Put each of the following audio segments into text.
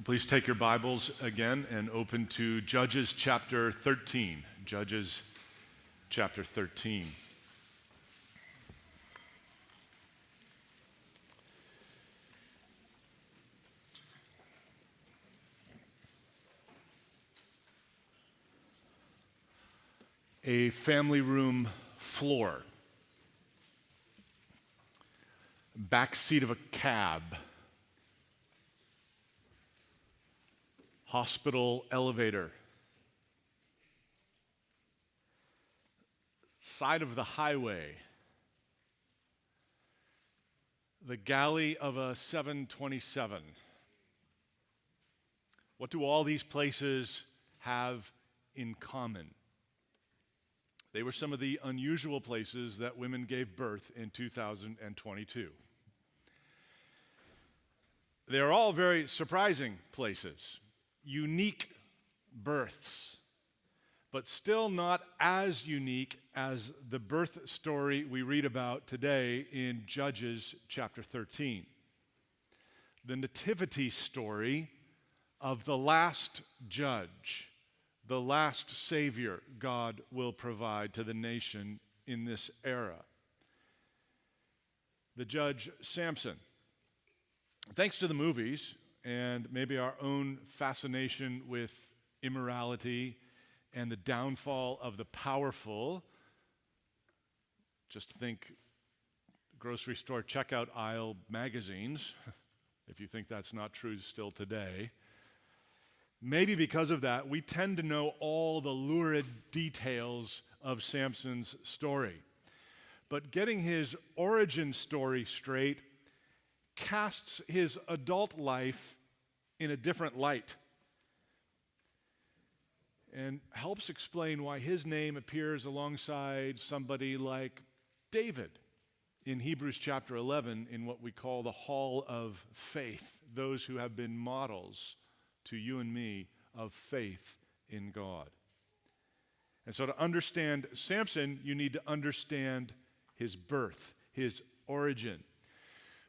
Well, please take your Bibles again and open to Judges chapter 13. Judges chapter 13. A family room floor, back seat of a cab hospital elevator, side of the highway, the galley of a 727. What do all these places have in common? They were some of the unusual places that women gave birth in 2022. They are all very surprising places unique births, but still not as unique as the birth story we read about today in Judges chapter 13. The nativity story of the last judge, the last Savior God will provide to the nation in this era. The judge Samson. Thanks to the movies, and maybe our own fascination with immorality and the downfall of the powerful. Just think grocery store checkout aisle magazines, if you think that's not true still today. Maybe because of that, we tend to know all the lurid details of Samson's story. But getting his origin story straight casts his adult life in a different light and helps explain why his name appears alongside somebody like David in Hebrews chapter 11 in what we call the hall of faith, those who have been models to you and me of faith in God. And so, to understand Samson, you need to understand his birth, his origin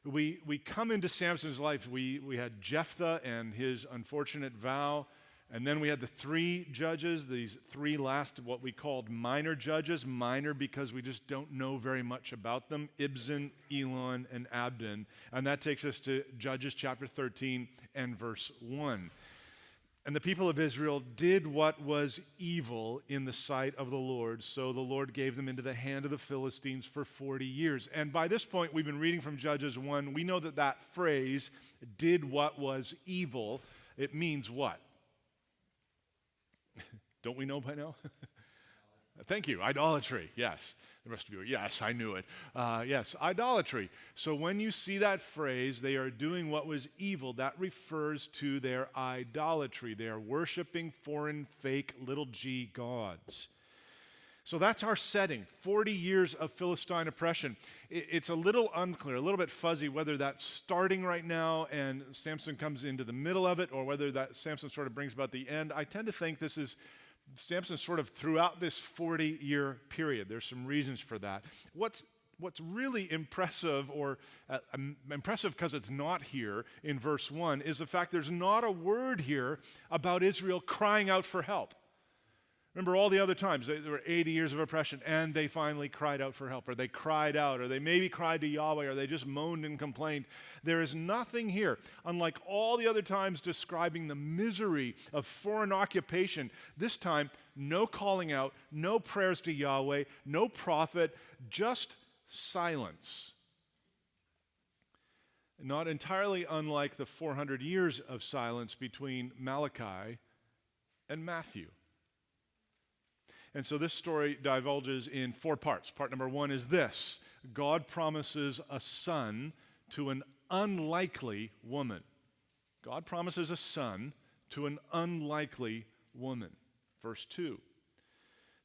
we, we come into Samson's life. We, we had Jephthah and his unfortunate vow. And then we had the three judges, these three last, what we called minor judges. Minor because we just don't know very much about them Ibzan, Elon, and Abdon. And that takes us to Judges chapter 13 and verse 1. And the people of Israel did what was evil in the sight of the Lord. So the Lord gave them into the hand of the Philistines for 40 years. And by this point, we've been reading from Judges 1. We know that that phrase, did what was evil, it means what? Don't we know by now? Thank you. Idolatry, yes. The rest of you are, yes, I knew it. Uh, yes, idolatry. So when you see that phrase, they are doing what was evil, that refers to their idolatry. They are worshiping foreign, fake, little g gods. So that's our setting 40 years of Philistine oppression. It's a little unclear, a little bit fuzzy whether that's starting right now and Samson comes into the middle of it or whether that Samson sort of brings about the end. I tend to think this is Samson sort of throughout this 40 year period. There's some reasons for that. What's What's really impressive, or uh, impressive because it's not here in verse 1, is the fact there's not a word here about Israel crying out for help. Remember all the other times, there were 80 years of oppression, and they finally cried out for help, or they cried out, or they maybe cried to Yahweh, or they just moaned and complained. There is nothing here, unlike all the other times describing the misery of foreign occupation. This time, no calling out, no prayers to Yahweh, no prophet, just silence. Not entirely unlike the 400 years of silence between Malachi and Matthew. And so this story divulges in four parts. Part number one is this God promises a son to an unlikely woman. God promises a son to an unlikely woman. Verse 2.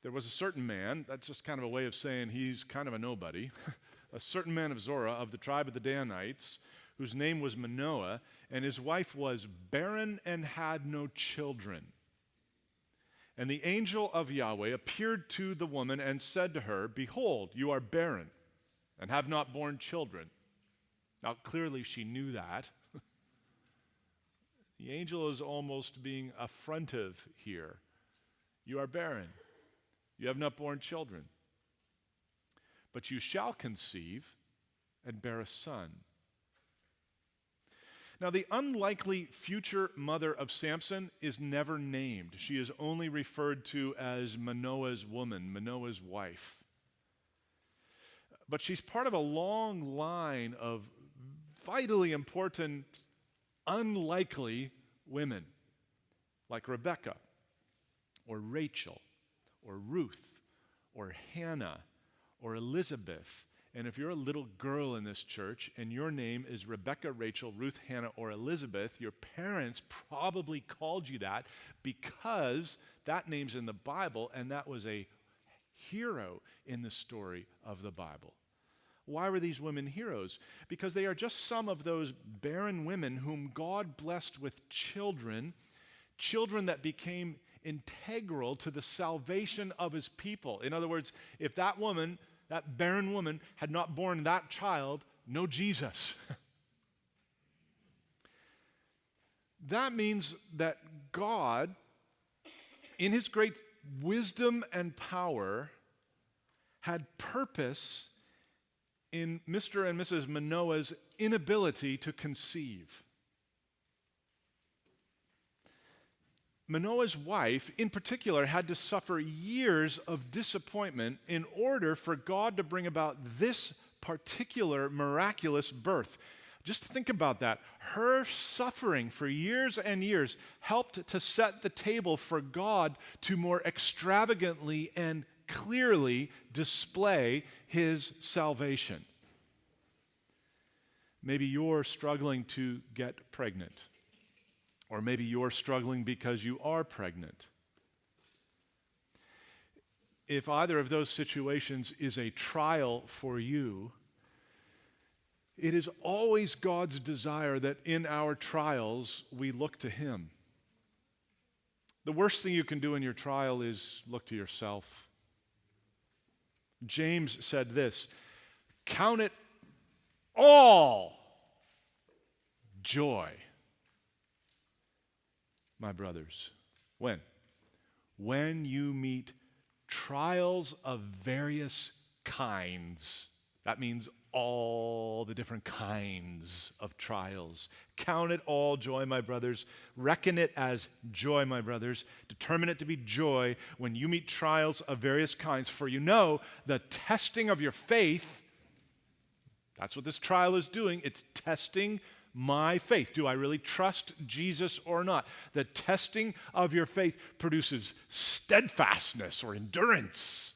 There was a certain man, that's just kind of a way of saying he's kind of a nobody, a certain man of Zorah of the tribe of the Danites, whose name was Manoah, and his wife was barren and had no children. And the angel of Yahweh appeared to the woman and said to her, Behold, you are barren and have not borne children. Now, clearly, she knew that. The angel is almost being affrontive here. You are barren, you have not borne children, but you shall conceive and bear a son. Now, the unlikely future mother of Samson is never named. She is only referred to as Manoah's woman, Manoah's wife. But she's part of a long line of vitally important, unlikely women, like Rebecca, or Rachel, or Ruth, or Hannah, or Elizabeth, and if you're a little girl in this church and your name is Rebecca, Rachel, Ruth, Hannah, or Elizabeth, your parents probably called you that because that name's in the Bible and that was a hero in the story of the Bible. Why were these women heroes? Because they are just some of those barren women whom God blessed with children, children that became integral to the salvation of his people. In other words, if that woman that barren woman had not born that child, no Jesus. that means that God, in his great wisdom and power, had purpose in Mr. and Mrs. Manoah's inability to conceive. Manoah's wife, in particular, had to suffer years of disappointment in order for God to bring about this particular miraculous birth. Just think about that. Her suffering for years and years helped to set the table for God to more extravagantly and clearly display his salvation. Maybe you're struggling to get pregnant. Or maybe you're struggling because you are pregnant. If either of those situations is a trial for you, it is always God's desire that in our trials we look to Him. The worst thing you can do in your trial is look to yourself. James said this Count it all joy my brothers. When? When you meet trials of various kinds. That means all the different kinds of trials. Count it all joy, my brothers. Reckon it as joy, my brothers. Determine it to be joy when you meet trials of various kinds, for you know the testing of your faith. That's what this trial is doing. It's testing my faith. Do I really trust Jesus or not? The testing of your faith produces steadfastness or endurance.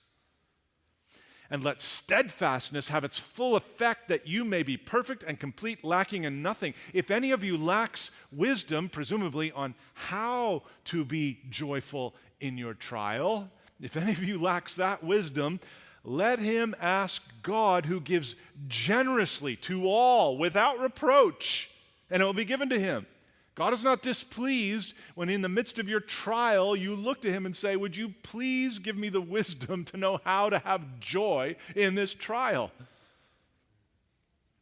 And let steadfastness have its full effect that you may be perfect and complete, lacking in nothing. If any of you lacks wisdom, presumably on how to be joyful in your trial, if any of you lacks that wisdom, let him ask God, who gives generously to all without reproach, and it will be given to him. God is not displeased when, in the midst of your trial, you look to him and say, Would you please give me the wisdom to know how to have joy in this trial?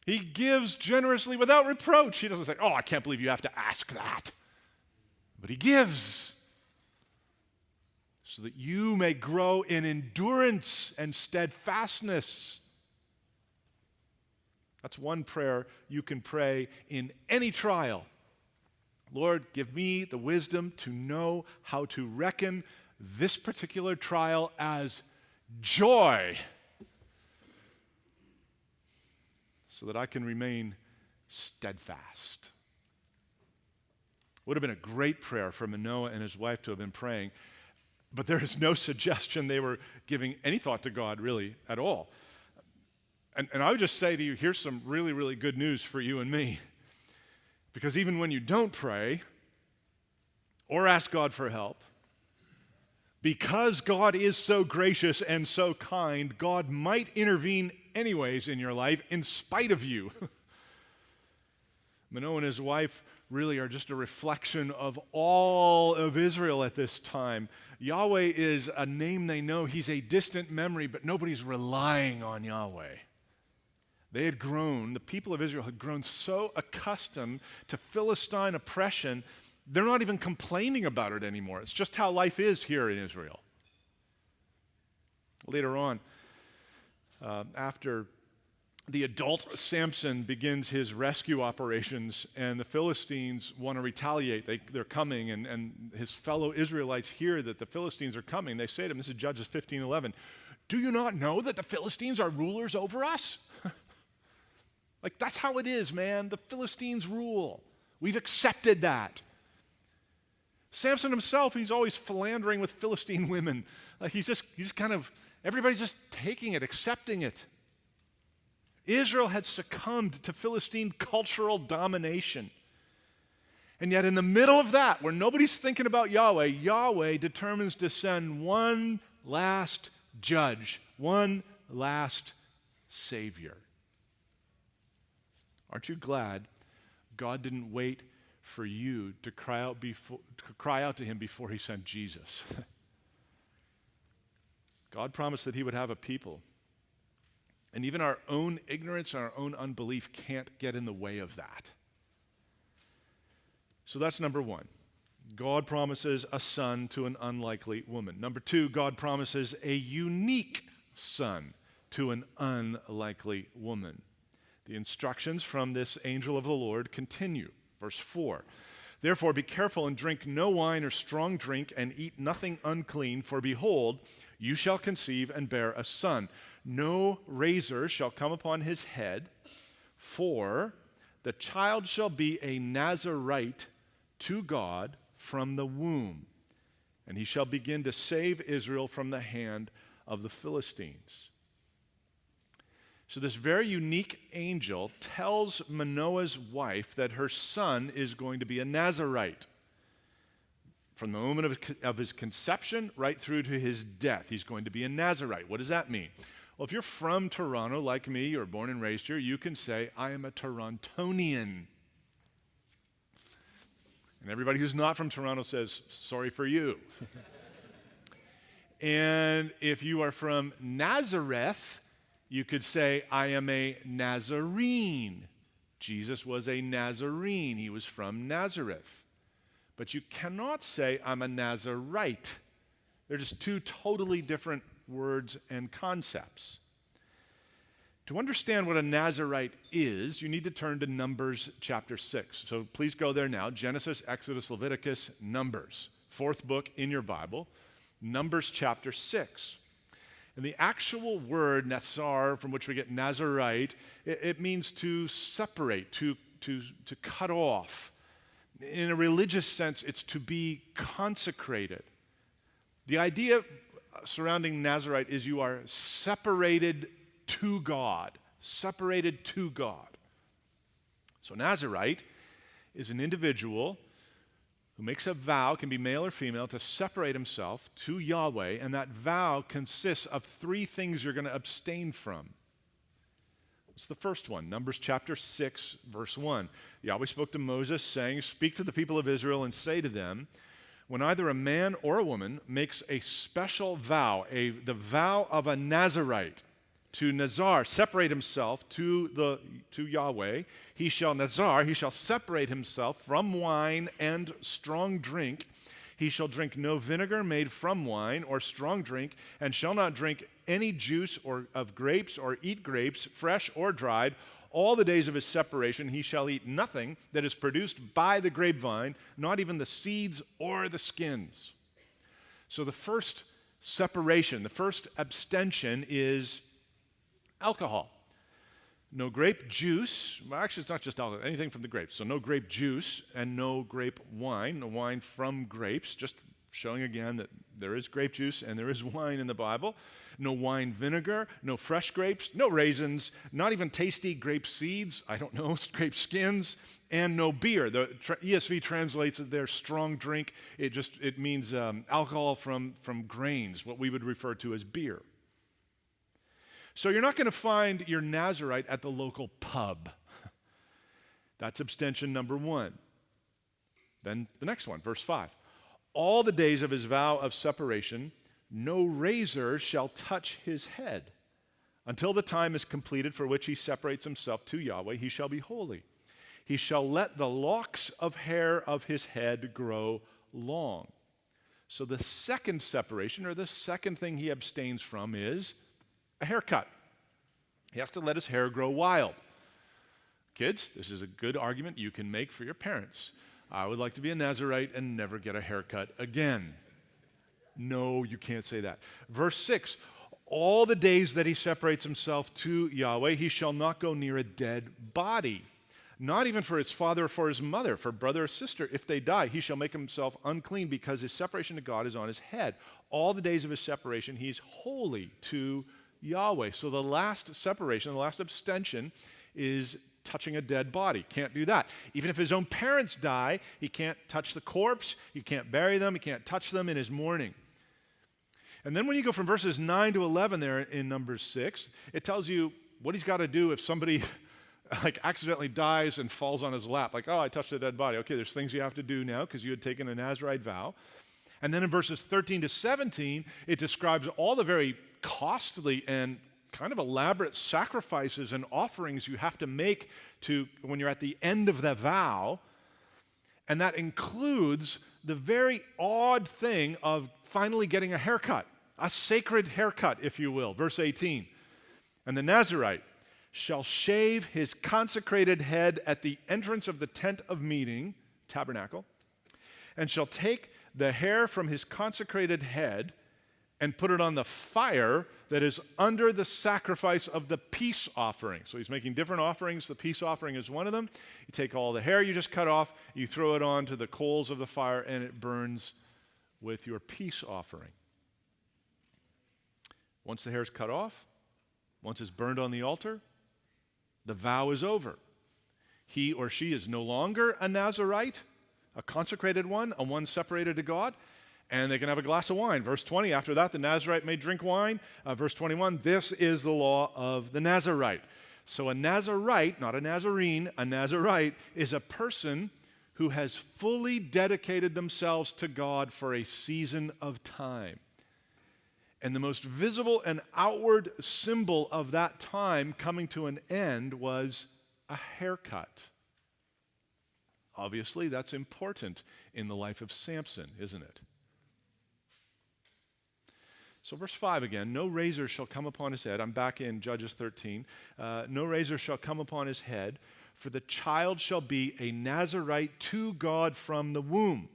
He gives generously without reproach. He doesn't say, Oh, I can't believe you have to ask that. But he gives so that you may grow in endurance and steadfastness. That's one prayer you can pray in any trial. Lord, give me the wisdom to know how to reckon this particular trial as joy so that I can remain steadfast. Would have been a great prayer for Manoah and his wife to have been praying but there is no suggestion they were giving any thought to God really at all. And, and I would just say to you here's some really, really good news for you and me. Because even when you don't pray or ask God for help, because God is so gracious and so kind, God might intervene anyways in your life in spite of you. Manoah and his wife really are just a reflection of all of Israel at this time. Yahweh is a name they know, He's a distant memory, but nobody's relying on Yahweh. They had grown, the people of Israel had grown so accustomed to Philistine oppression they're not even complaining about it anymore. It's just how life is here in Israel. Later on, uh, after the adult Samson begins his rescue operations, and the Philistines want to retaliate. They, are coming, and, and his fellow Israelites hear that the Philistines are coming. They say to him, This is Judges 15 11, Do you not know that the Philistines are rulers over us? like, that's how it is, man. The Philistines rule. We've accepted that. Samson himself, he's always philandering with Philistine women. Like, he's just, he's kind of, everybody's just taking it, accepting it. Israel had succumbed to Philistine cultural domination. And yet, in the middle of that, where nobody's thinking about Yahweh, Yahweh determines to send one last judge, one last Savior. Aren't you glad God didn't wait for you to cry out, before, to cry out to Him before He sent Jesus? God promised that He would have a people and even our own ignorance and our own unbelief can't get in the way of that. So that's number one. God promises a son to an unlikely woman. Number two, God promises a unique son to an unlikely woman. The instructions from this angel of the Lord continue. Verse 4 Therefore, be careful and drink no wine or strong drink, and eat nothing unclean, for behold, you shall conceive and bear a son no razor shall come upon his head, for the child shall be a Nazirite to God from the womb, and he shall begin to save Israel from the hand of the Philistines. So, this very unique angel tells Manoah's wife that her son is going to be a Nazirite. From the moment of, his conception right through to his death, he's going to be a Nazirite. What does that mean? Well, if you're from Toronto, like me, or born and raised here, you can say, I am a Torontonian. And everybody who's not from Toronto says, sorry for you. and if you are from Nazareth, you could say, I am a Nazarene. Jesus was a Nazarene, he was from Nazareth. But you cannot say, I'm a Nazirite. They're just two totally different words, and concepts. To understand what a Nazirite is, you need to turn to Numbers chapter 6. So please go there now Genesis, Exodus, Leviticus, Numbers. Fourth book in your Bible, Numbers chapter 6. And the actual word Nazar, from which we get Nazirite, it, it means to separate, to, to, to cut off. In a religious sense, it's to be consecrated. The idea surrounding Nazirite is you are separated to God. Separated to God. So, Nazirite is an individual who makes a vow, can be male or female, to separate himself to Yahweh, and that vow consists of three things you're going to abstain from. What's the first one? Numbers chapter 6, verse 1. Yahweh spoke to Moses, saying, Speak to the people of Israel and say to them, when either a man or a woman makes a special vow, a, the vow of a Nazirite, to Nazar, separate himself to, the, to Yahweh, he shall, Nazar, he shall separate himself from wine and strong drink. He shall drink no vinegar made from wine or strong drink, and shall not drink any juice or of grapes or eat grapes, fresh or dried, all the days of his separation, he shall eat nothing that is produced by the grapevine, not even the seeds or the skins. So the first separation, the first abstention is alcohol. No grape juice. Well, actually, it's not just alcohol, anything from the grapes. So, no grape juice and no grape wine, no wine from grapes, just showing again that there is grape juice and there is wine in the Bible no wine vinegar, no fresh grapes, no raisins, not even tasty grape seeds, I don't know, grape skins, and no beer. The ESV translates it there strong drink. It just it means um, alcohol from, from grains, what we would refer to as beer. So you're not going to find your Nazirite at the local pub. That's abstention number one. Then the next one, verse 5. All the days of his vow of separation, no razor shall touch his head. Until the time is completed for which he separates himself to Yahweh, he shall be holy. he shall let the locks of hair of his head grow long. So the second separation, or the second thing he abstains from, is a haircut. He has to let his hair grow wild. Kids, this is a good argument you can make for your parents. I would like to be a Nazirite and never get a haircut again. No, you can't say that. Verse 6 All the days that he separates himself to Yahweh, he shall not go near a dead body not even for his father or for his mother, for brother or sister. If they die, he shall make himself unclean because his separation to God is on his head. All the days of his separation, he's holy to Yahweh. So the last separation, the last abstention, is touching a dead body. Can't do that. Even if his own parents die, he can't touch the corpse, he can't bury them, he can't touch them in his mourning. And then when you go from verses 9 to 11 there in Numbers 6, it tells you what he's got to do if somebody like accidentally dies and falls on his lap, like, oh, I touched a dead body. Okay, there's things you have to do now because you had taken a Nazirite vow. And then in verses 13 to 17, it describes all the very costly and kind of elaborate sacrifices and offerings you have to make to when you're at the end of the vow. And that includes the very odd thing of finally getting a haircut, a sacred haircut, if you will. Verse 18. And the Nazirite shall shave his consecrated head at the entrance of the tent of meeting, tabernacle, and shall take the hair from his consecrated head and put it on the fire that is under the sacrifice of the peace offering. So he's making different offerings. The peace offering is one of them. You take all the hair you just cut off, you throw it onto the coals of the fire, and it burns with your peace offering. Once the hair is cut off, once it's burned on the altar, the vow is over. He or she is no longer a Nazirite, a consecrated one, a one separated to God, and they can have a glass of wine. Verse 20, after that, the Nazirite may drink wine. Uh, verse 21, this is the law of the Nazirite. So a Nazirite, not a Nazarene, a Nazirite is a person who has fully dedicated themselves to God for a season of time. And the most visible and outward symbol of that time coming to an end was a haircut. Obviously, that's important in the life of Samson, isn't it? So, verse 5 again no razor shall come upon his head. I'm back in Judges 13. Uh, no razor shall come upon his head, for the child shall be a Nazirite to God from the womb.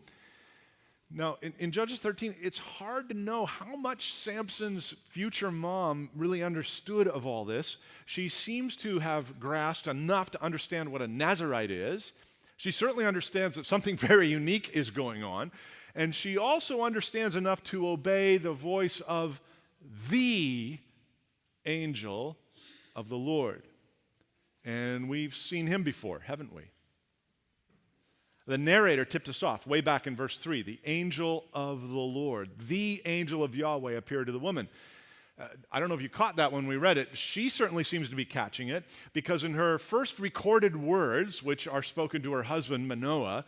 Now, in, in, Judges 13, it's hard to know how much Samson's future mom really understood of all this. She seems to have grasped enough to understand what a Nazirite is. She certainly understands that something very unique is going on. And she also understands enough to obey the voice of the angel of the Lord. And we've seen him before, haven't we? The narrator tipped us off way back in verse 3 the angel of the Lord, the angel of Yahweh appeared to the woman. Uh, I don't know if you caught that when we read it. She certainly seems to be catching it because in her first recorded words, which are spoken to her husband Manoah,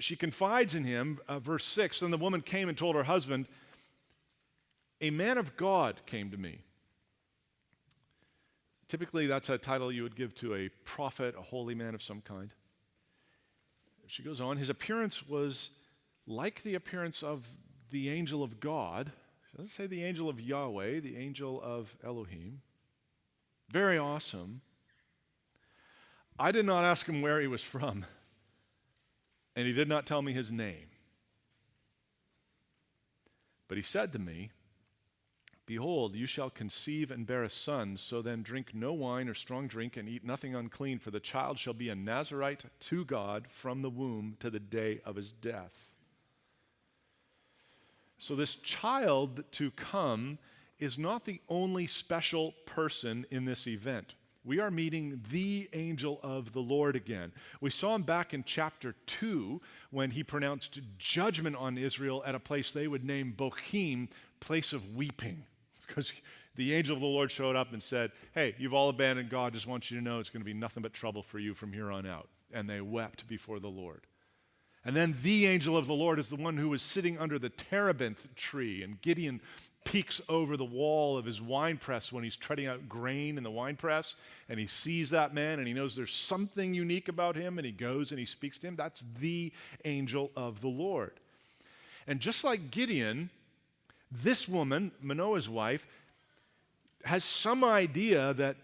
she confides in him, uh, verse 6 Then the woman came and told her husband, A man of God came to me. Typically, that's a title you would give to a prophet, a holy man of some kind. She goes on, his appearance was like the appearance of the angel of God. She doesn't say the angel of Yahweh, the angel of Elohim. Very awesome. I did not ask him where he was from, and he did not tell me his name. But he said to me, Behold, you shall conceive and bear a son, so then drink no wine or strong drink, and eat nothing unclean, for the child shall be a Nazirite to God from the womb to the day of his death. So, this child to come is not the only special person in this event. We are meeting the angel of the Lord again. We saw him back in chapter 2 when he pronounced judgment on Israel at a place they would name Bochim, place of weeping because the angel of the Lord showed up and said, Hey, you've all abandoned God. Just want you to know it's going to be nothing but trouble for you from here on out. And they wept before the Lord. And then the angel of the Lord is the one who was sitting under the terebinth tree. And Gideon peeks over the wall of his wine press when he's treading out grain in the wine press, and he sees that man and he knows there's something unique about him, and he goes and he speaks to him. That's the angel of the Lord. And just like Gideon, this woman, Manoah's wife, has some idea that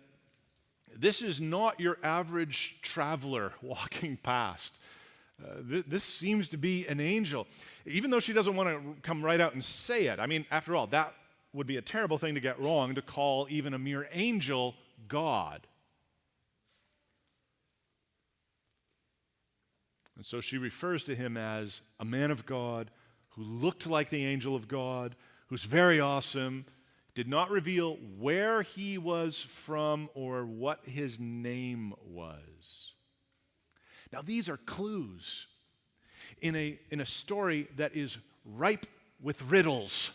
this is not your average traveler walking past. Uh, th- this seems to be an angel, even though she doesn't want to come right out and say it. I mean, after all, that would be a terrible thing to get wrong to call even a mere angel God. And so she refers to him as a man of God who looked like the angel of God, who's very awesome, did not reveal where he was from or what his name was. Now, these are clues in a, in a story that is ripe with riddles.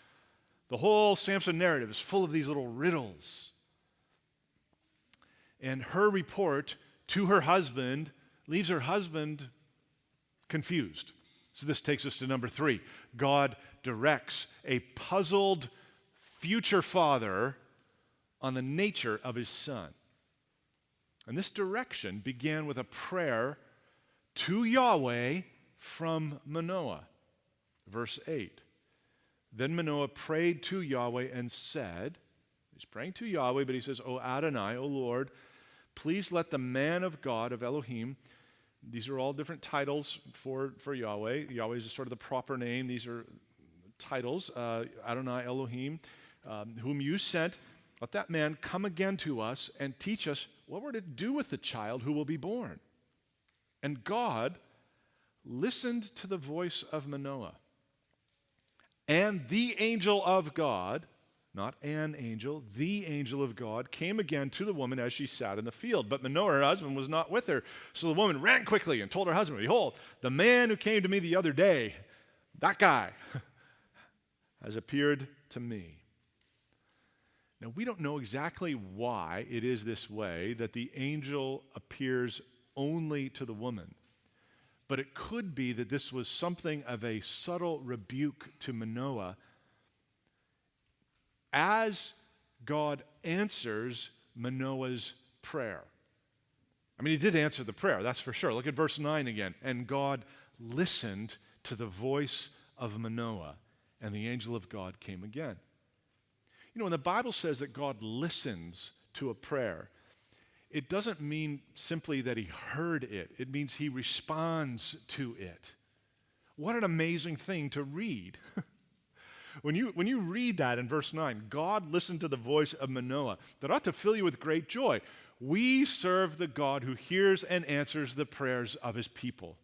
the whole Samson narrative is full of these little riddles. And her report to her husband leaves her husband confused. So, this takes us to number three God directs a puzzled future father on the nature of his son. And this direction began with a prayer to Yahweh from Manoah. Verse 8. Then Manoah prayed to Yahweh and said, He's praying to Yahweh, but he says, O Adonai, O Lord, please let the man of God, of Elohim, these are all different titles for, for Yahweh. Yahweh is sort of the proper name. These are titles uh, Adonai, Elohim um, whom you sent, let that man come again to us and teach us what we're to do with the child who will be born. And God listened to the voice of Manoah. And the angel of God, not an angel, the angel of God, came again to the woman as she sat in the field. But Manoah, her husband, was not with her. So the woman ran quickly and told her husband, Behold, the man who came to me the other day, that guy, has appeared to me. Now, we don't know exactly why it is this way that the angel appears only to the woman. But it could be that this was something of a subtle rebuke to Manoah as God answers Manoah's prayer. I mean, he did answer the prayer, that's for sure. Look at verse 9 again. And God listened to the voice of Manoah, and the angel of God came again. You know, when the Bible says that God listens to a prayer, it doesn't mean simply that he heard it, it means he responds to it. What an amazing thing to read. when, you, when you read that in verse 9, God listened to the voice of Manoah, that ought to fill you with great joy. We serve the God who hears and answers the prayers of his people.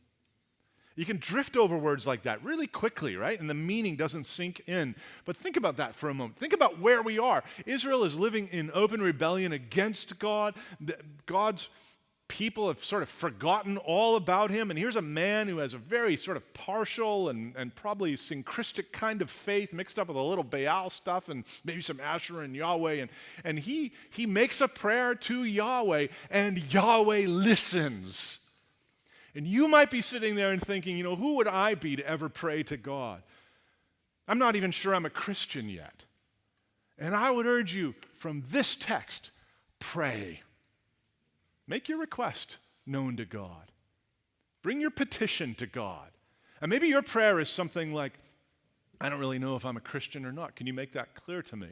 You can drift over words like that really quickly, right? And the meaning doesn't sink in. But think about that for a moment. Think about where we are. Israel is living in open rebellion against God. God's people have sort of forgotten all about him. And here's a man who has a very sort of partial and, and probably syncretic kind of faith mixed up with a little Baal stuff and maybe some Asherah and Yahweh. And, and he, he makes a prayer to Yahweh, and Yahweh listens. And you might be sitting there and thinking, you know, who would I be to ever pray to God? I'm not even sure I'm a Christian yet. And I would urge you from this text pray. Make your request known to God. Bring your petition to God. And maybe your prayer is something like, I don't really know if I'm a Christian or not. Can you make that clear to me?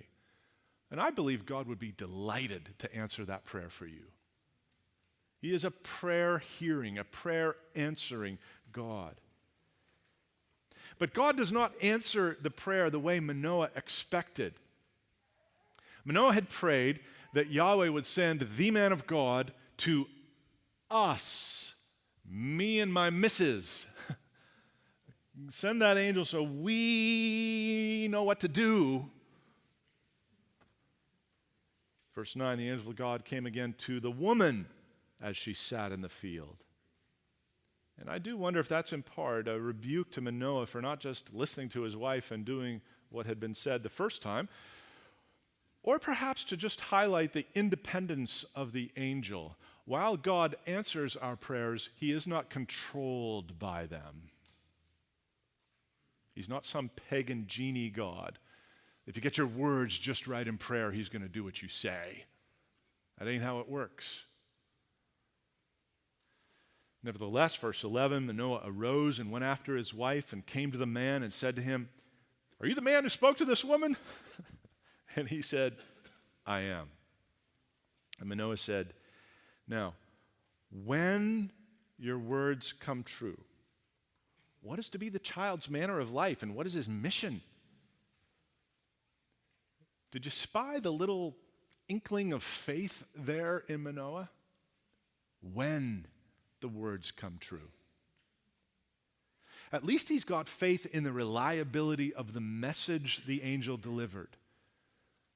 And I believe God would be delighted to answer that prayer for you. He is a prayer hearing, a prayer answering God. But God does not answer the prayer the way Manoah expected. Manoah had prayed that Yahweh would send the man of God to us, me and my missus. send that angel so we know what to do. Verse 9 the angel of God came again to the woman as she sat in the field. And I do wonder if that's in part a rebuke to Manoah for not just listening to his wife and doing what had been said the first time, or perhaps to just highlight the independence of the angel. While God answers our prayers, he is not controlled by them. He's not some pagan genie God if you get your words just right in prayer, He's going to do what you say. That ain't how it works. Nevertheless, verse 11 Manoah arose and went after his wife and came to the man and said to him, Are you the man who spoke to this woman? and he said, I am. And Manoah said, Now, when your words come true, what is to be the child's manner of life and what is his mission? Did you spy the little inkling of faith there in Manoah? When the words come true. At least he's got faith in the reliability of the message the angel delivered.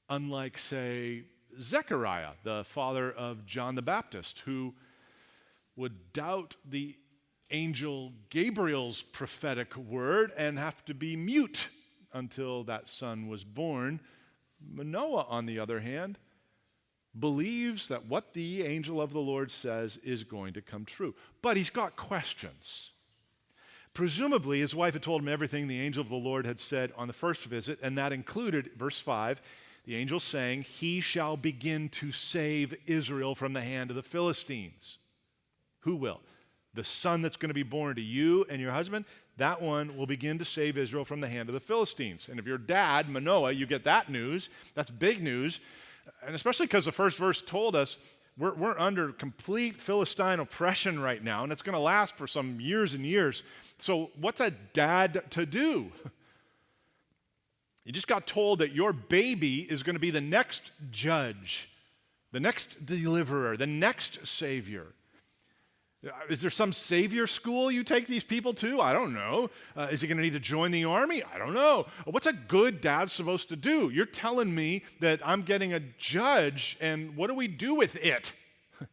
Unlike, say, Zechariah, the father of John the Baptist, who would doubt the angel Gabriel's prophetic word and have to be mute until that son was born. Manoah, on the other hand, believes that what the angel of the Lord says is going to come true. But he's got questions. Presumably, his wife had told him everything the angel of the Lord had said on the first visit, and that included, verse 5, the angel saying, He shall begin to save Israel from the hand of the Philistines. Who will? The son that's going to be born to you and your husband, that one will begin to save Israel from the hand of the Philistines. And if your dad, Manoah, you get that news, that's big news and especially because the first verse told us we're, we're under complete Philistine oppression right now, and it's going to last for some years and years. So, what's a dad to do? You just got told that your baby is going to be the next judge, the next deliverer, the next savior. Is there some savior school you take these people to? I don't know. Uh, is he going to need to join the army? I don't know. What's a good dad supposed to do? You're telling me that I'm getting a judge, and what do we do with it?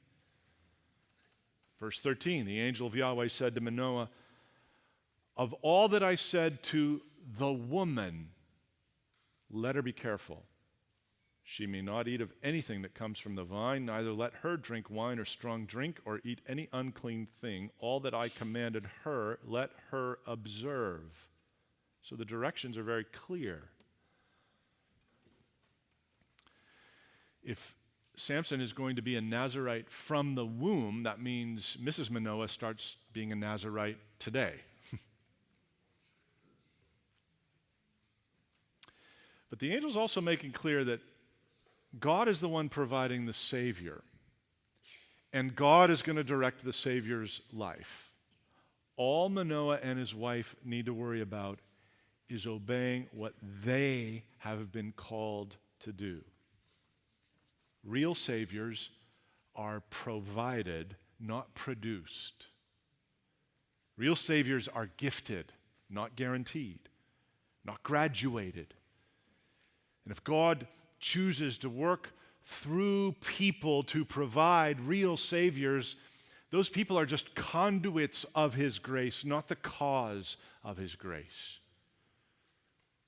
Verse 13 The angel of Yahweh said to Manoah, Of all that I said to the woman, let her be careful. She may not eat of anything that comes from the vine, neither let her drink wine or strong drink, or eat any unclean thing. All that I commanded her, let her observe. So the directions are very clear. If Samson is going to be a Nazirite from the womb, that means Mrs. Manoah starts being a Nazirite today. but the angel's also making clear that God is the one providing the Savior, and God is going to direct the Savior's life. All Manoah and his wife need to worry about is obeying what they have been called to do. Real Saviors are provided, not produced. Real Saviors are gifted, not guaranteed, not graduated. And if God chooses to work through people to provide real saviors, those people are just conduits of His grace, not the cause of His grace.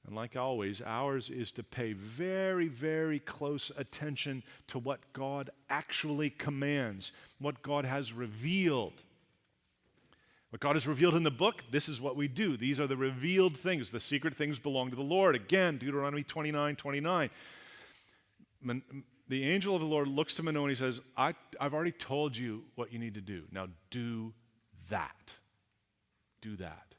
And like always, ours is to pay very, very close attention to what God actually commands, what God has revealed. What God has revealed in the book, this is what we do. These are the revealed things. The secret things belong to the Lord. Again, Deuteronomy 29 29 the angel of the Lord looks to Manoah and he says, I, I've already told you what you need to do. Now do that. Do that.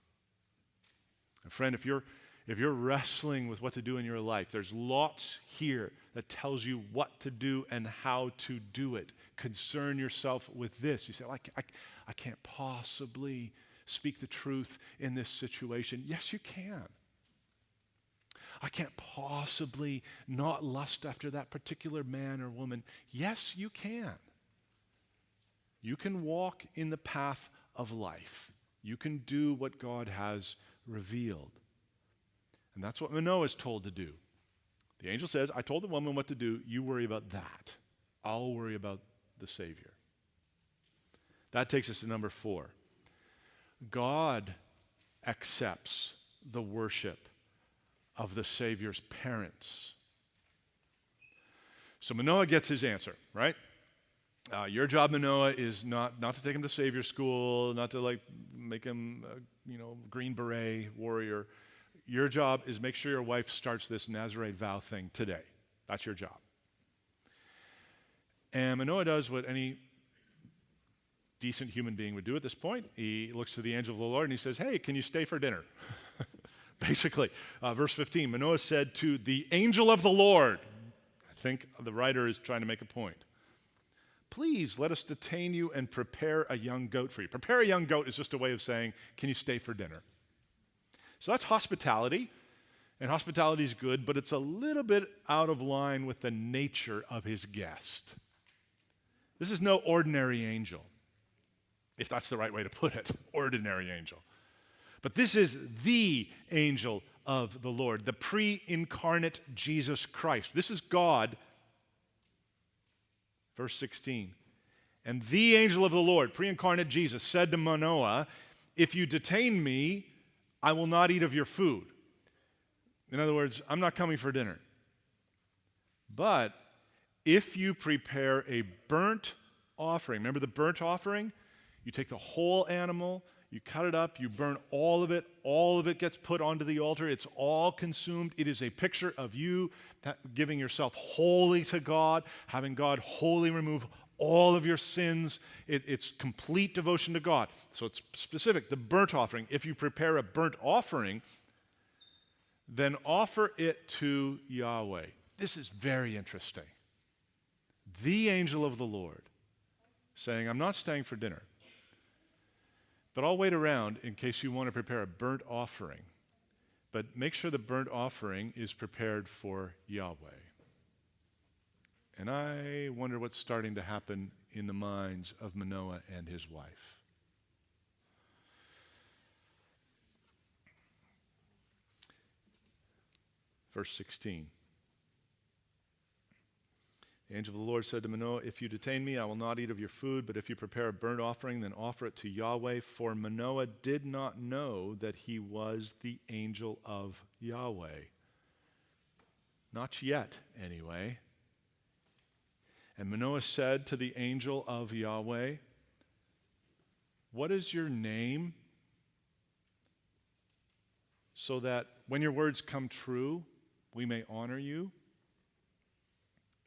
And friend, if you're if you're wrestling with what to do in your life, there's lots here that tells you what to do and how to do it. Concern yourself with this. You say, I, I, I can't possibly speak the truth in this situation. Yes, you can. I can't possibly not lust after that particular man or woman. Yes, you can. You can walk in the path of life. You can do what God has revealed. And that's what Manoah is told to do. The angel says, I told the woman what to do. You worry about that. I'll worry about the Savior. That takes us to number four. God accepts the worship of the Savior's parents. So Manoah gets his answer, right? Uh, your job, Manoah, is not, not to take him to Savior school, not to like make him, you know, Green Beret warrior. your job is make sure your wife starts this Nazirite vow thing today. That's your job. And Manoah does what any decent human being would do at this point. He looks to the angel of the Lord and he says, Hey, can you stay for dinner? Basically, uh, verse 15 Manoah said to the angel of the Lord, I think the writer is trying to make a point. Please let us detain you and prepare a young goat for you. Prepare a young goat is just a way of saying, Can you stay for dinner? So that's hospitality. And hospitality is good, but it's a little bit out of line with the nature of his guest. This is no ordinary angel if that's the right way to put it, ordinary angel. But this is the angel of the Lord, the pre incarnate Jesus Christ. This is God. Verse 16. And the angel of the Lord, pre incarnate Jesus, said to Manoah, If you detain me, I will not eat of your food. In other words, I'm not coming for dinner. But if you prepare a burnt offering, remember the burnt offering? You take the whole animal, you cut it up, you burn all of it, all of it gets put onto the altar, it's all consumed. It is a picture of you giving yourself wholly to God, having God wholly remove all of your sins. It, it's complete devotion to God. So it's specific. The burnt offering, if you prepare a burnt offering, then offer it to Yahweh. This is very interesting. The angel of the Lord saying, I'm not staying for dinner. But I'll wait around in case you want to prepare a burnt offering. But make sure the burnt offering is prepared for Yahweh. And I wonder what's starting to happen in the minds of Manoah and his wife. Verse 16. The angel of the Lord said to Manoah, If you detain me, I will not eat of your food, but if you prepare a burnt offering, then offer it to Yahweh. For Manoah did not know that he was the angel of Yahweh. Not yet, anyway. And Manoah said to the angel of Yahweh, What is your name? So that when your words come true, we may honor you.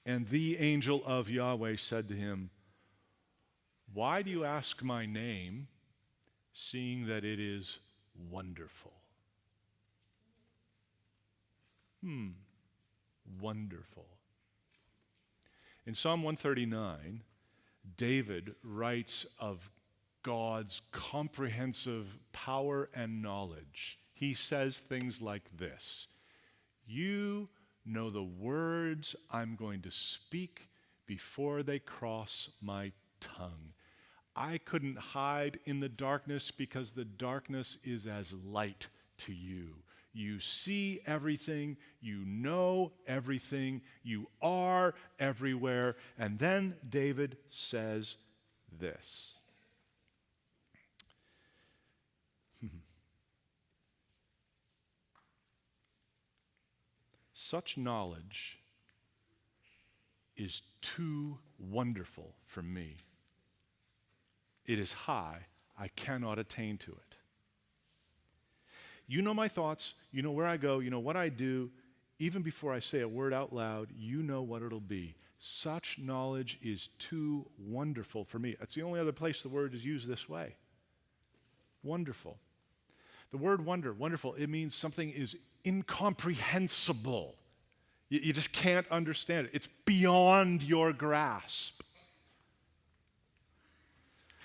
And the angel of Yahweh said to him, Why do you ask my name, seeing that it is wonderful? Hmm, wonderful. In Psalm 139, David writes of God's comprehensive power and knowledge. He says things like this You know the words I'm going to speak before they cross my tongue. I couldn't hide in the darkness because the darkness is as light to you. You see everything, you know everything, you are everywhere. And then David says this Such knowledge is too wonderful for me. It is high, I cannot attain to it. You know my thoughts, you know where I go, you know what I do. Even before I say a word out loud, you know what it'll be. Such knowledge is too wonderful for me. That's the only other place the word is used this way. Wonderful. The word wonder, wonderful, it means something is incomprehensible. You, you just can't understand it, it's beyond your grasp.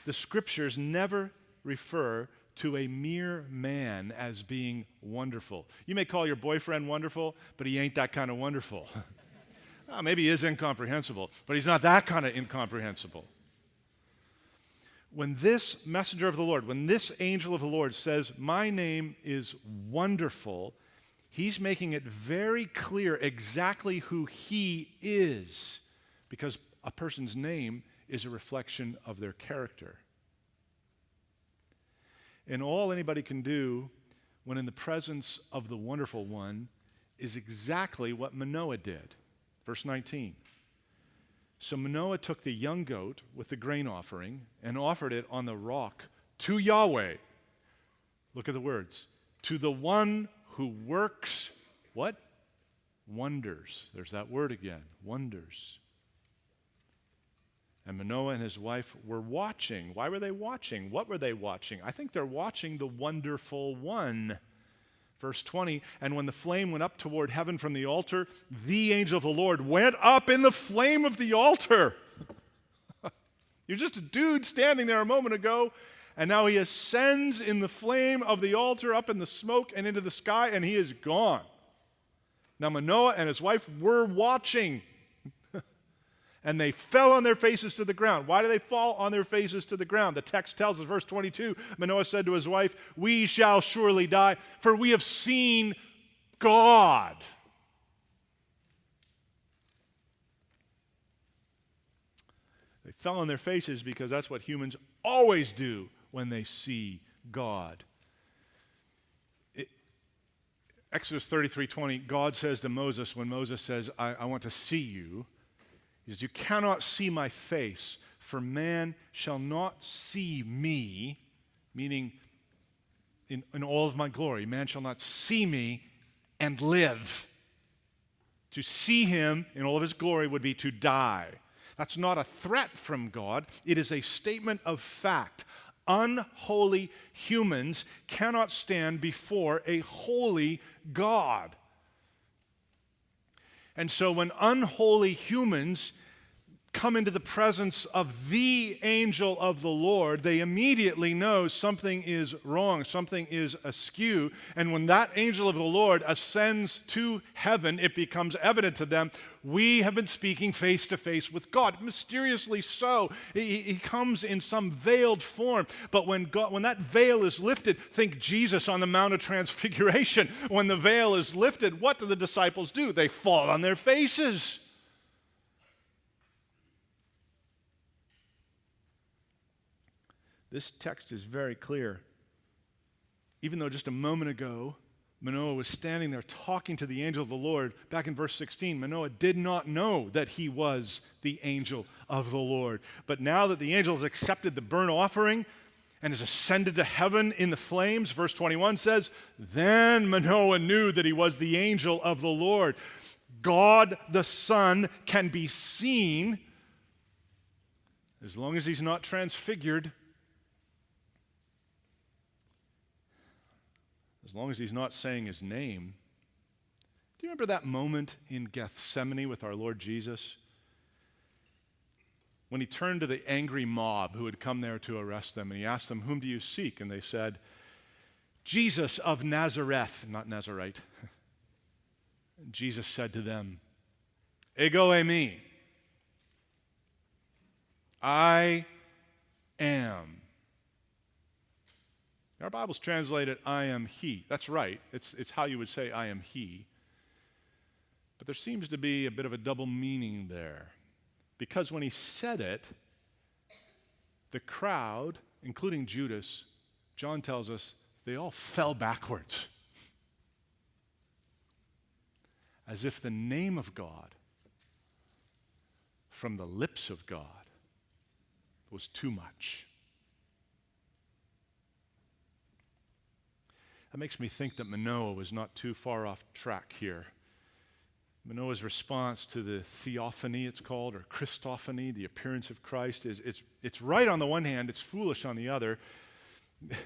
The scriptures never refer to a mere man as being wonderful. You may call your boyfriend wonderful, but he ain't that kind of wonderful. well, ah, maybe he is incomprehensible, but he's not that kind of incomprehensible. When this messenger of the Lord, when this angel of the Lord says, My name is wonderful, he's making it very clear exactly who he is because a person's name is a reflection of their character. And all anybody can do when in the presence of the wonderful one is exactly what Manoah did. Verse 19. So Manoah took the young goat with the grain offering and offered it on the rock to Yahweh. Look at the words to the one who works what? Wonders. There's that word again wonders. And Manoah and his wife were watching. Why were they watching? What were they watching? I think they're watching the wonderful one. Verse 20, and when the flame went up toward heaven from the altar, the angel of the Lord went up in the flame of the altar. You're just a dude standing there a moment ago, and now he ascends in the flame of the altar up in the smoke and into the sky, and he is gone. Now, Manoah and his wife were watching and they fell on their faces to the ground. Why do they fall on their faces to the ground? The text tells us, verse 22 Manoah said to his wife, We shall surely die, for we have seen God. They fell on their faces because that's what humans always do when they see God. Exodus 33 20, God says to Moses, when Moses says, I, I want to see you, he says, You cannot see my face, for man shall not see me, meaning in, in all of my glory. Man shall not see me and live. To see him in all of his glory would be to die. That's not a threat from God, it is a statement of fact. Unholy humans cannot stand before a holy God. And so when unholy humans come into the presence of the angel of the Lord, they immediately know something is wrong, something is askew. And when that angel of the Lord ascends to heaven, it becomes evident to them we have been speaking face to face with God. Mysteriously so. He, he, comes in some veiled form. But when, God, when that veil is lifted, think Jesus on the Mount of Transfiguration. When the veil is lifted, what do the disciples do? They fall on their faces. This text is very clear. Even though just a moment ago, Manoah was standing there talking to the angel of the Lord, back in verse 16, Manoah did not know that he was the angel of the Lord. But now that the angel has accepted the burnt offering and has ascended to heaven in the flames, verse 21 says, Then Manoah knew that he was the angel of the Lord. God the Son can be seen as long as he's not transfigured as long as he's not saying his name. Do you remember that moment in Gethsemane with our Lord Jesus? When he turned to the angry mob who had come there to arrest them, and he asked them, Whom do you seek? And they said, Jesus of Nazareth, not Nazirite. Jesus said to them, Ego eimi. I am. Our Bible's translated, I am He. That's right. It's, it's how you would say, I am He. But there seems to be a bit of a double meaning there. Because when he said it, the crowd, including Judas, John tells us, they all fell backwards. As if the name of God from the lips of God was too much. That makes me think that Manoah was not too far off track here. Manoah's response to the theophany, it's called, or Christophany, the appearance of Christ, is it's, it's right on the one hand, it's foolish on the other.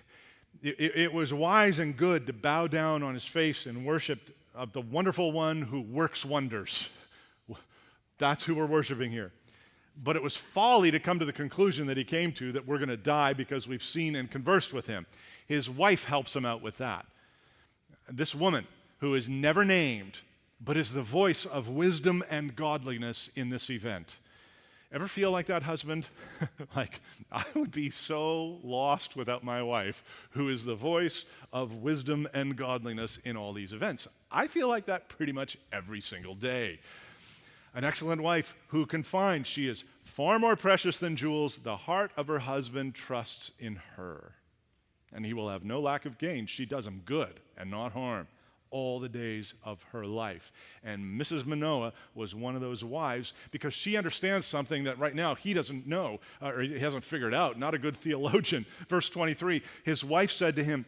It, it, it was wise and good to bow down on his face and worship of the wonderful one who works wonders. That's who we're worshiping here. But it was folly to come to the conclusion that he came to that we're going to die because we've seen and conversed with him. His wife helps him out with that. This woman, who is never named, but is the voice of wisdom and godliness in this event. Ever feel like that, husband? like, I would be so lost without my wife, who is the voice of wisdom and godliness in all these events. I feel like that pretty much every single day. An excellent wife who can find she is far more precious than jewels. The heart of her husband trusts in her and he will have no lack of gain. She does him good and not harm all the days of her life. And Mrs. Manoah was one of those wives because she understands something that right now he doesn't know uh, or he hasn't figured out. Not a good theologian. Verse 23 his wife said to him,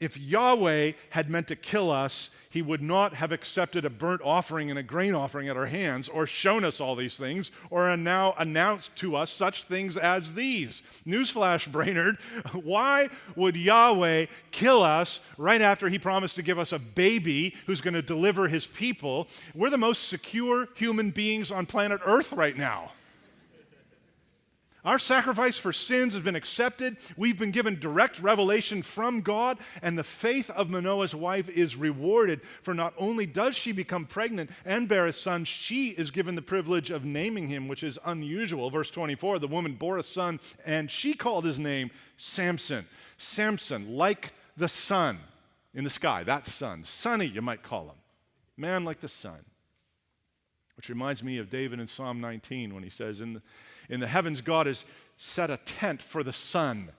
if Yahweh had meant to kill us, he would not have accepted a burnt offering and a grain offering at our hands, or shown us all these things, or now announced to us such things as these. Newsflash, Brainerd, why would Yahweh kill us right after he promised to give us a baby who's going to deliver his people? We're the most secure human beings on planet Earth right now. Our sacrifice for sins has been accepted. We've been given direct revelation from God, and the faith of Manoah's wife is rewarded. For not only does she become pregnant and bear a son, she is given the privilege of naming him, which is unusual. Verse 24 the woman bore a son, and she called his name Samson. Samson, like the sun in the sky, that sun. Sunny, you might call him. Man like the sun. Which reminds me of David in Psalm 19 when he says, In the in the heavens, God has set a tent for the sun,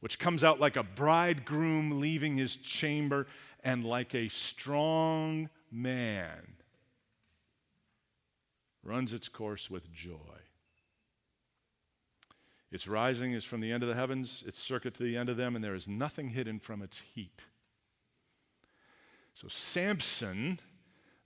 which comes out like a bridegroom leaving his chamber and like a strong man runs its course with joy. Its rising is from the end of the heavens, its circuit to the end of them, and there is nothing hidden from its heat. So Samson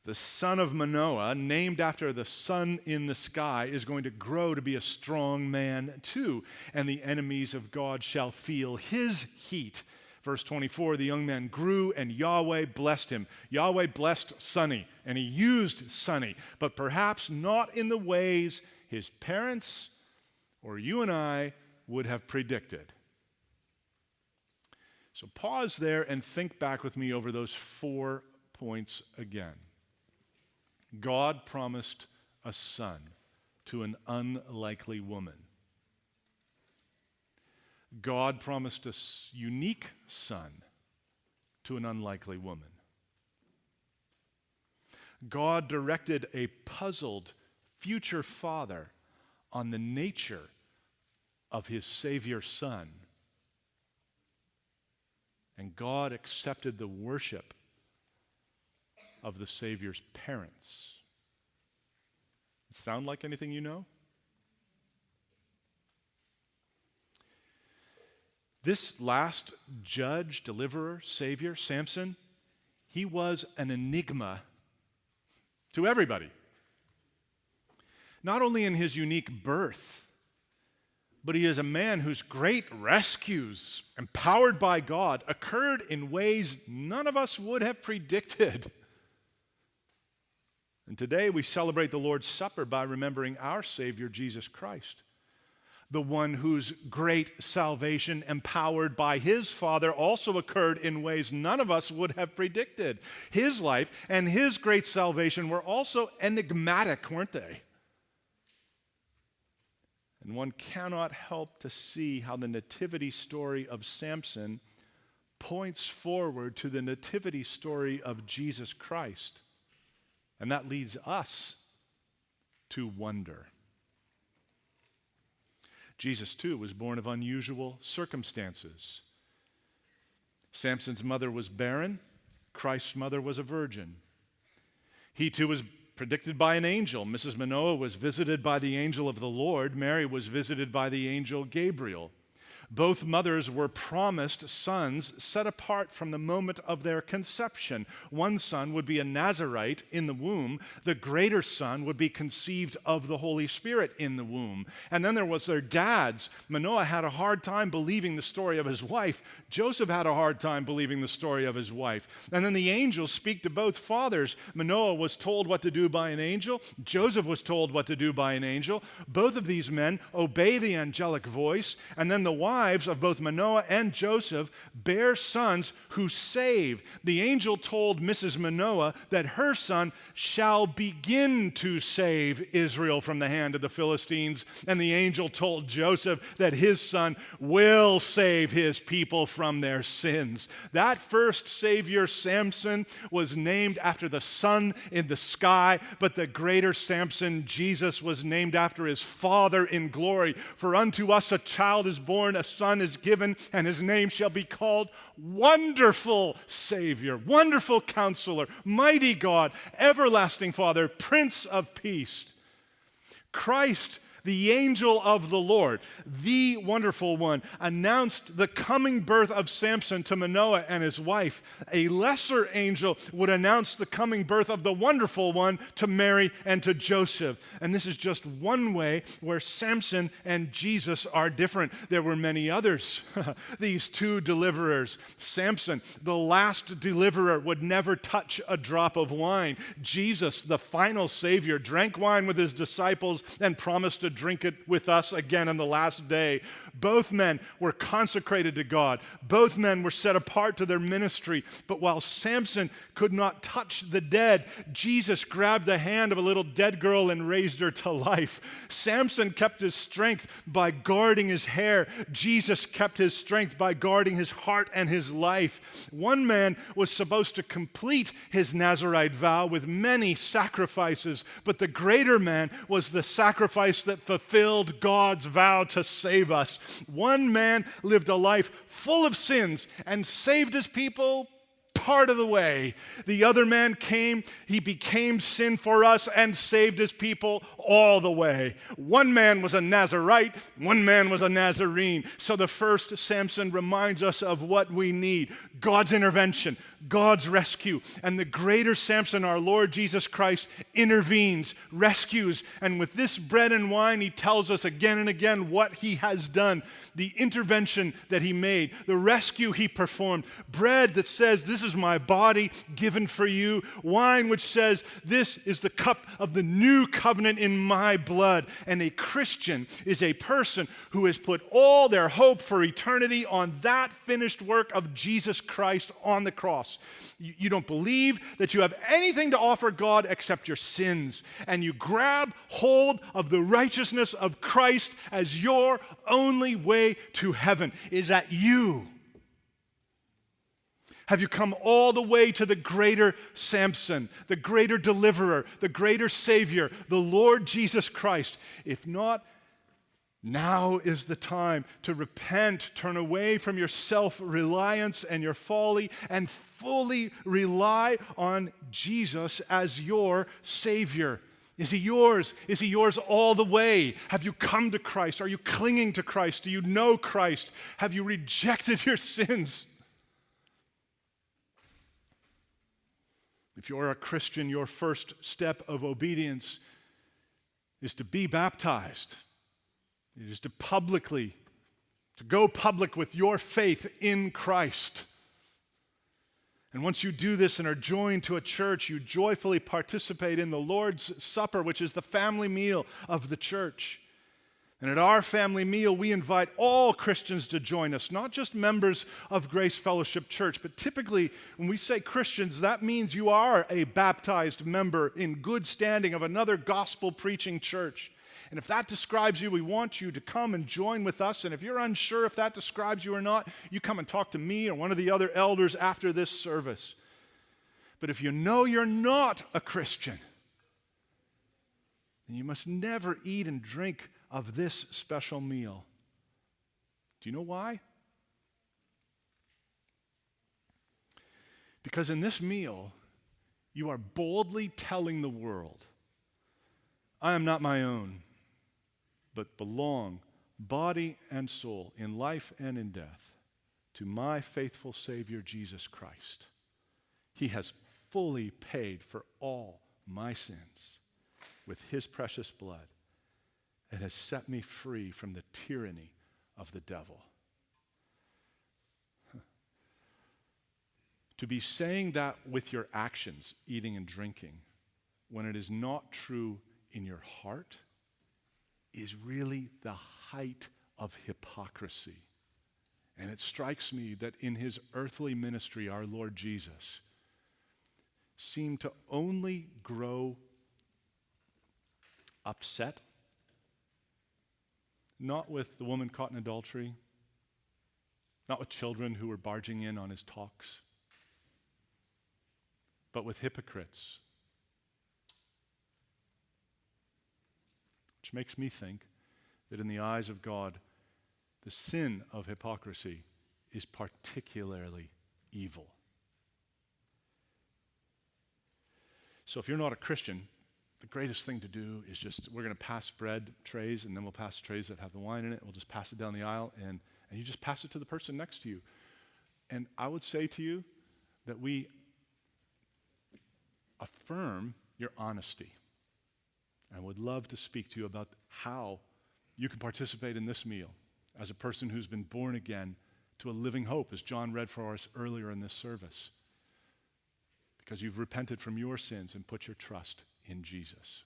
the son of Manoah, named after the sun in the sky, is going to grow to be a strong man too, and the enemies of God shall feel his heat. Verse 24 the young man grew, and Yahweh blessed him. Yahweh blessed Sonny, and he used Sonny, but perhaps not in the ways his parents or you and I would have predicted. So pause there and think back with me over those four points again. God promised a son to an unlikely woman. God promised a unique son to an unlikely woman. God directed a puzzled future father on the nature of his Savior son. And God accepted the worship of the Savior's parents. Sound like anything you know? This last judge, deliverer, Savior, Samson, he was an enigma to everybody. Not only in his unique birth, but he is a man whose great rescues, empowered by God, occurred in ways none of us would have predicted. And today we celebrate the Lord's Supper by remembering our Savior, Jesus Christ, the one whose great salvation, empowered by his Father, also occurred in ways none of us would have predicted. His life and his great salvation were also enigmatic, weren't they? And one cannot help to see how the nativity story of Samson points forward to the nativity story of Jesus Christ. And that leads us to wonder. Jesus, too, was born of unusual circumstances. Samson's mother was barren, Christ's mother was a virgin. He, too, was predicted by an angel. Mrs. Manoah was visited by the angel of the Lord, Mary was visited by the angel Gabriel. Both mothers were promised sons set apart from the moment of their conception. One son would be a Nazirite in the womb, the greater son would be conceived of the Holy Spirit in the womb. And then there was their dads. Manoah had a hard time believing the story of his wife, Joseph had a hard time believing the story of his wife. And then the angels speak to both fathers. Manoah was told what to do by an angel, Joseph was told what to do by an angel. Both of these men obey the angelic voice, and then the wives wives of both Manoah and Joseph bear sons who save. The angel told Mrs. Manoah that her son shall begin to save Israel from the hand of the Philistines. And the angel told Joseph that his son will save his people from their sins. That first Savior, Samson, was named after the sun in the sky, but the greater Samson, Jesus, was named after his Father in glory. For unto us a child is born, a Son is given, and his name shall be called Wonderful Savior, Wonderful Counselor, Mighty God, Everlasting Father, Prince of Peace. Christ the angel of the Lord, the wonderful one, announced the coming birth of Samson to Manoah and his wife. A lesser angel would announce the coming birth of the wonderful one to Mary and to Joseph. And this is just one way where Samson and Jesus are different. There were many others. These two deliverers. Samson, the last deliverer, would never touch a drop of wine. Jesus, the final Savior, drank wine with his disciples and promised to drink it with us again on the last day. Both men were consecrated to God, both men were set apart to their ministry. But while Samson could not touch the dead, Jesus grabbed the hand of a little dead girl and raised her to life. Samson kept his strength by guarding his hair, Jesus kept his strength by guarding his heart and his life. One man was supposed to complete his Nazirite vow with many sacrifices, but the greater man was the sacrifice that fulfilled God's vow to save us. One man lived a life full of sins and saved his people part of the way. The other man came, he became sin for us and saved his people all the way. One man was a Nazirite, one man was a Nazarene. So the first Samson reminds us of what we need God's intervention, God's rescue. And the greater Samson, our Lord Jesus Christ, intervenes, rescues. And with this bread and wine, he tells us again and again what he has done the intervention that he made, the rescue he performed. Bread that says, This is my body given for you. Wine which says, This is the cup of the new covenant in my blood. And a Christian is a person who has put all their hope for eternity on that finished work of Jesus Christ on the cross. You, you don't believe that you have anything to offer God except your sins. And you grab hold of the righteousness of Christ as your only way to heaven. Is that you? Have you come all the way to the greater Samson, the greater deliverer, the greater Savior, the Lord Jesus Christ? If not, now is the time to repent, turn away from your self reliance and your folly, and fully rely on Jesus as your Savior. Is he yours? Is he yours all the way? Have you come to Christ? Are you clinging to Christ? Do you know Christ? Have you rejected your sins? If you're a Christian, your first step of obedience is to be baptized. It is to publicly, to go public with your faith in Christ. And once you do this and are joined to a church, you joyfully participate in the Lord's Supper, which is the family meal of the church. And at our family meal, we invite all Christians to join us, not just members of Grace Fellowship Church, but typically when we say Christians, that means you are a baptized member in good standing of another gospel preaching church. And if that describes you, we want you to come and join with us. And if you're unsure if that describes you or not, you come and talk to me or one of the other elders after this service. But if you know you're not a Christian, then you must never eat and drink of this special meal. Do you know why? Because in this meal, you are boldly telling the world, I am not my own but belong, body and soul, in life and in death, to my faithful Savior Jesus Christ. He has fully paid for all my sins with his precious blood and has set me free from the tyranny of the devil. To be saying that with your actions, eating and drinking, when it is not true in your heart, is really the height of hypocrisy. And it strikes me that in his earthly ministry, our Lord Jesus seemed to only grow upset, not with the woman caught in adultery, not with children who were barging in on his talks, but with hypocrites Which makes me think that in the eyes of God, the sin of hypocrisy is particularly evil. So if you're not a Christian, the greatest thing to do is just, we're going to pass bread trays, and then we'll pass trays that have the wine in it. We'll just pass it down the aisle, and, and you just pass it to the person next to you. And I would say to you that we affirm your honesty. I would love to speak to you about how you can participate in this meal as a person who's been born again to a living hope, as John read for us earlier in this service, because you've repented from your sins and put your trust in Jesus.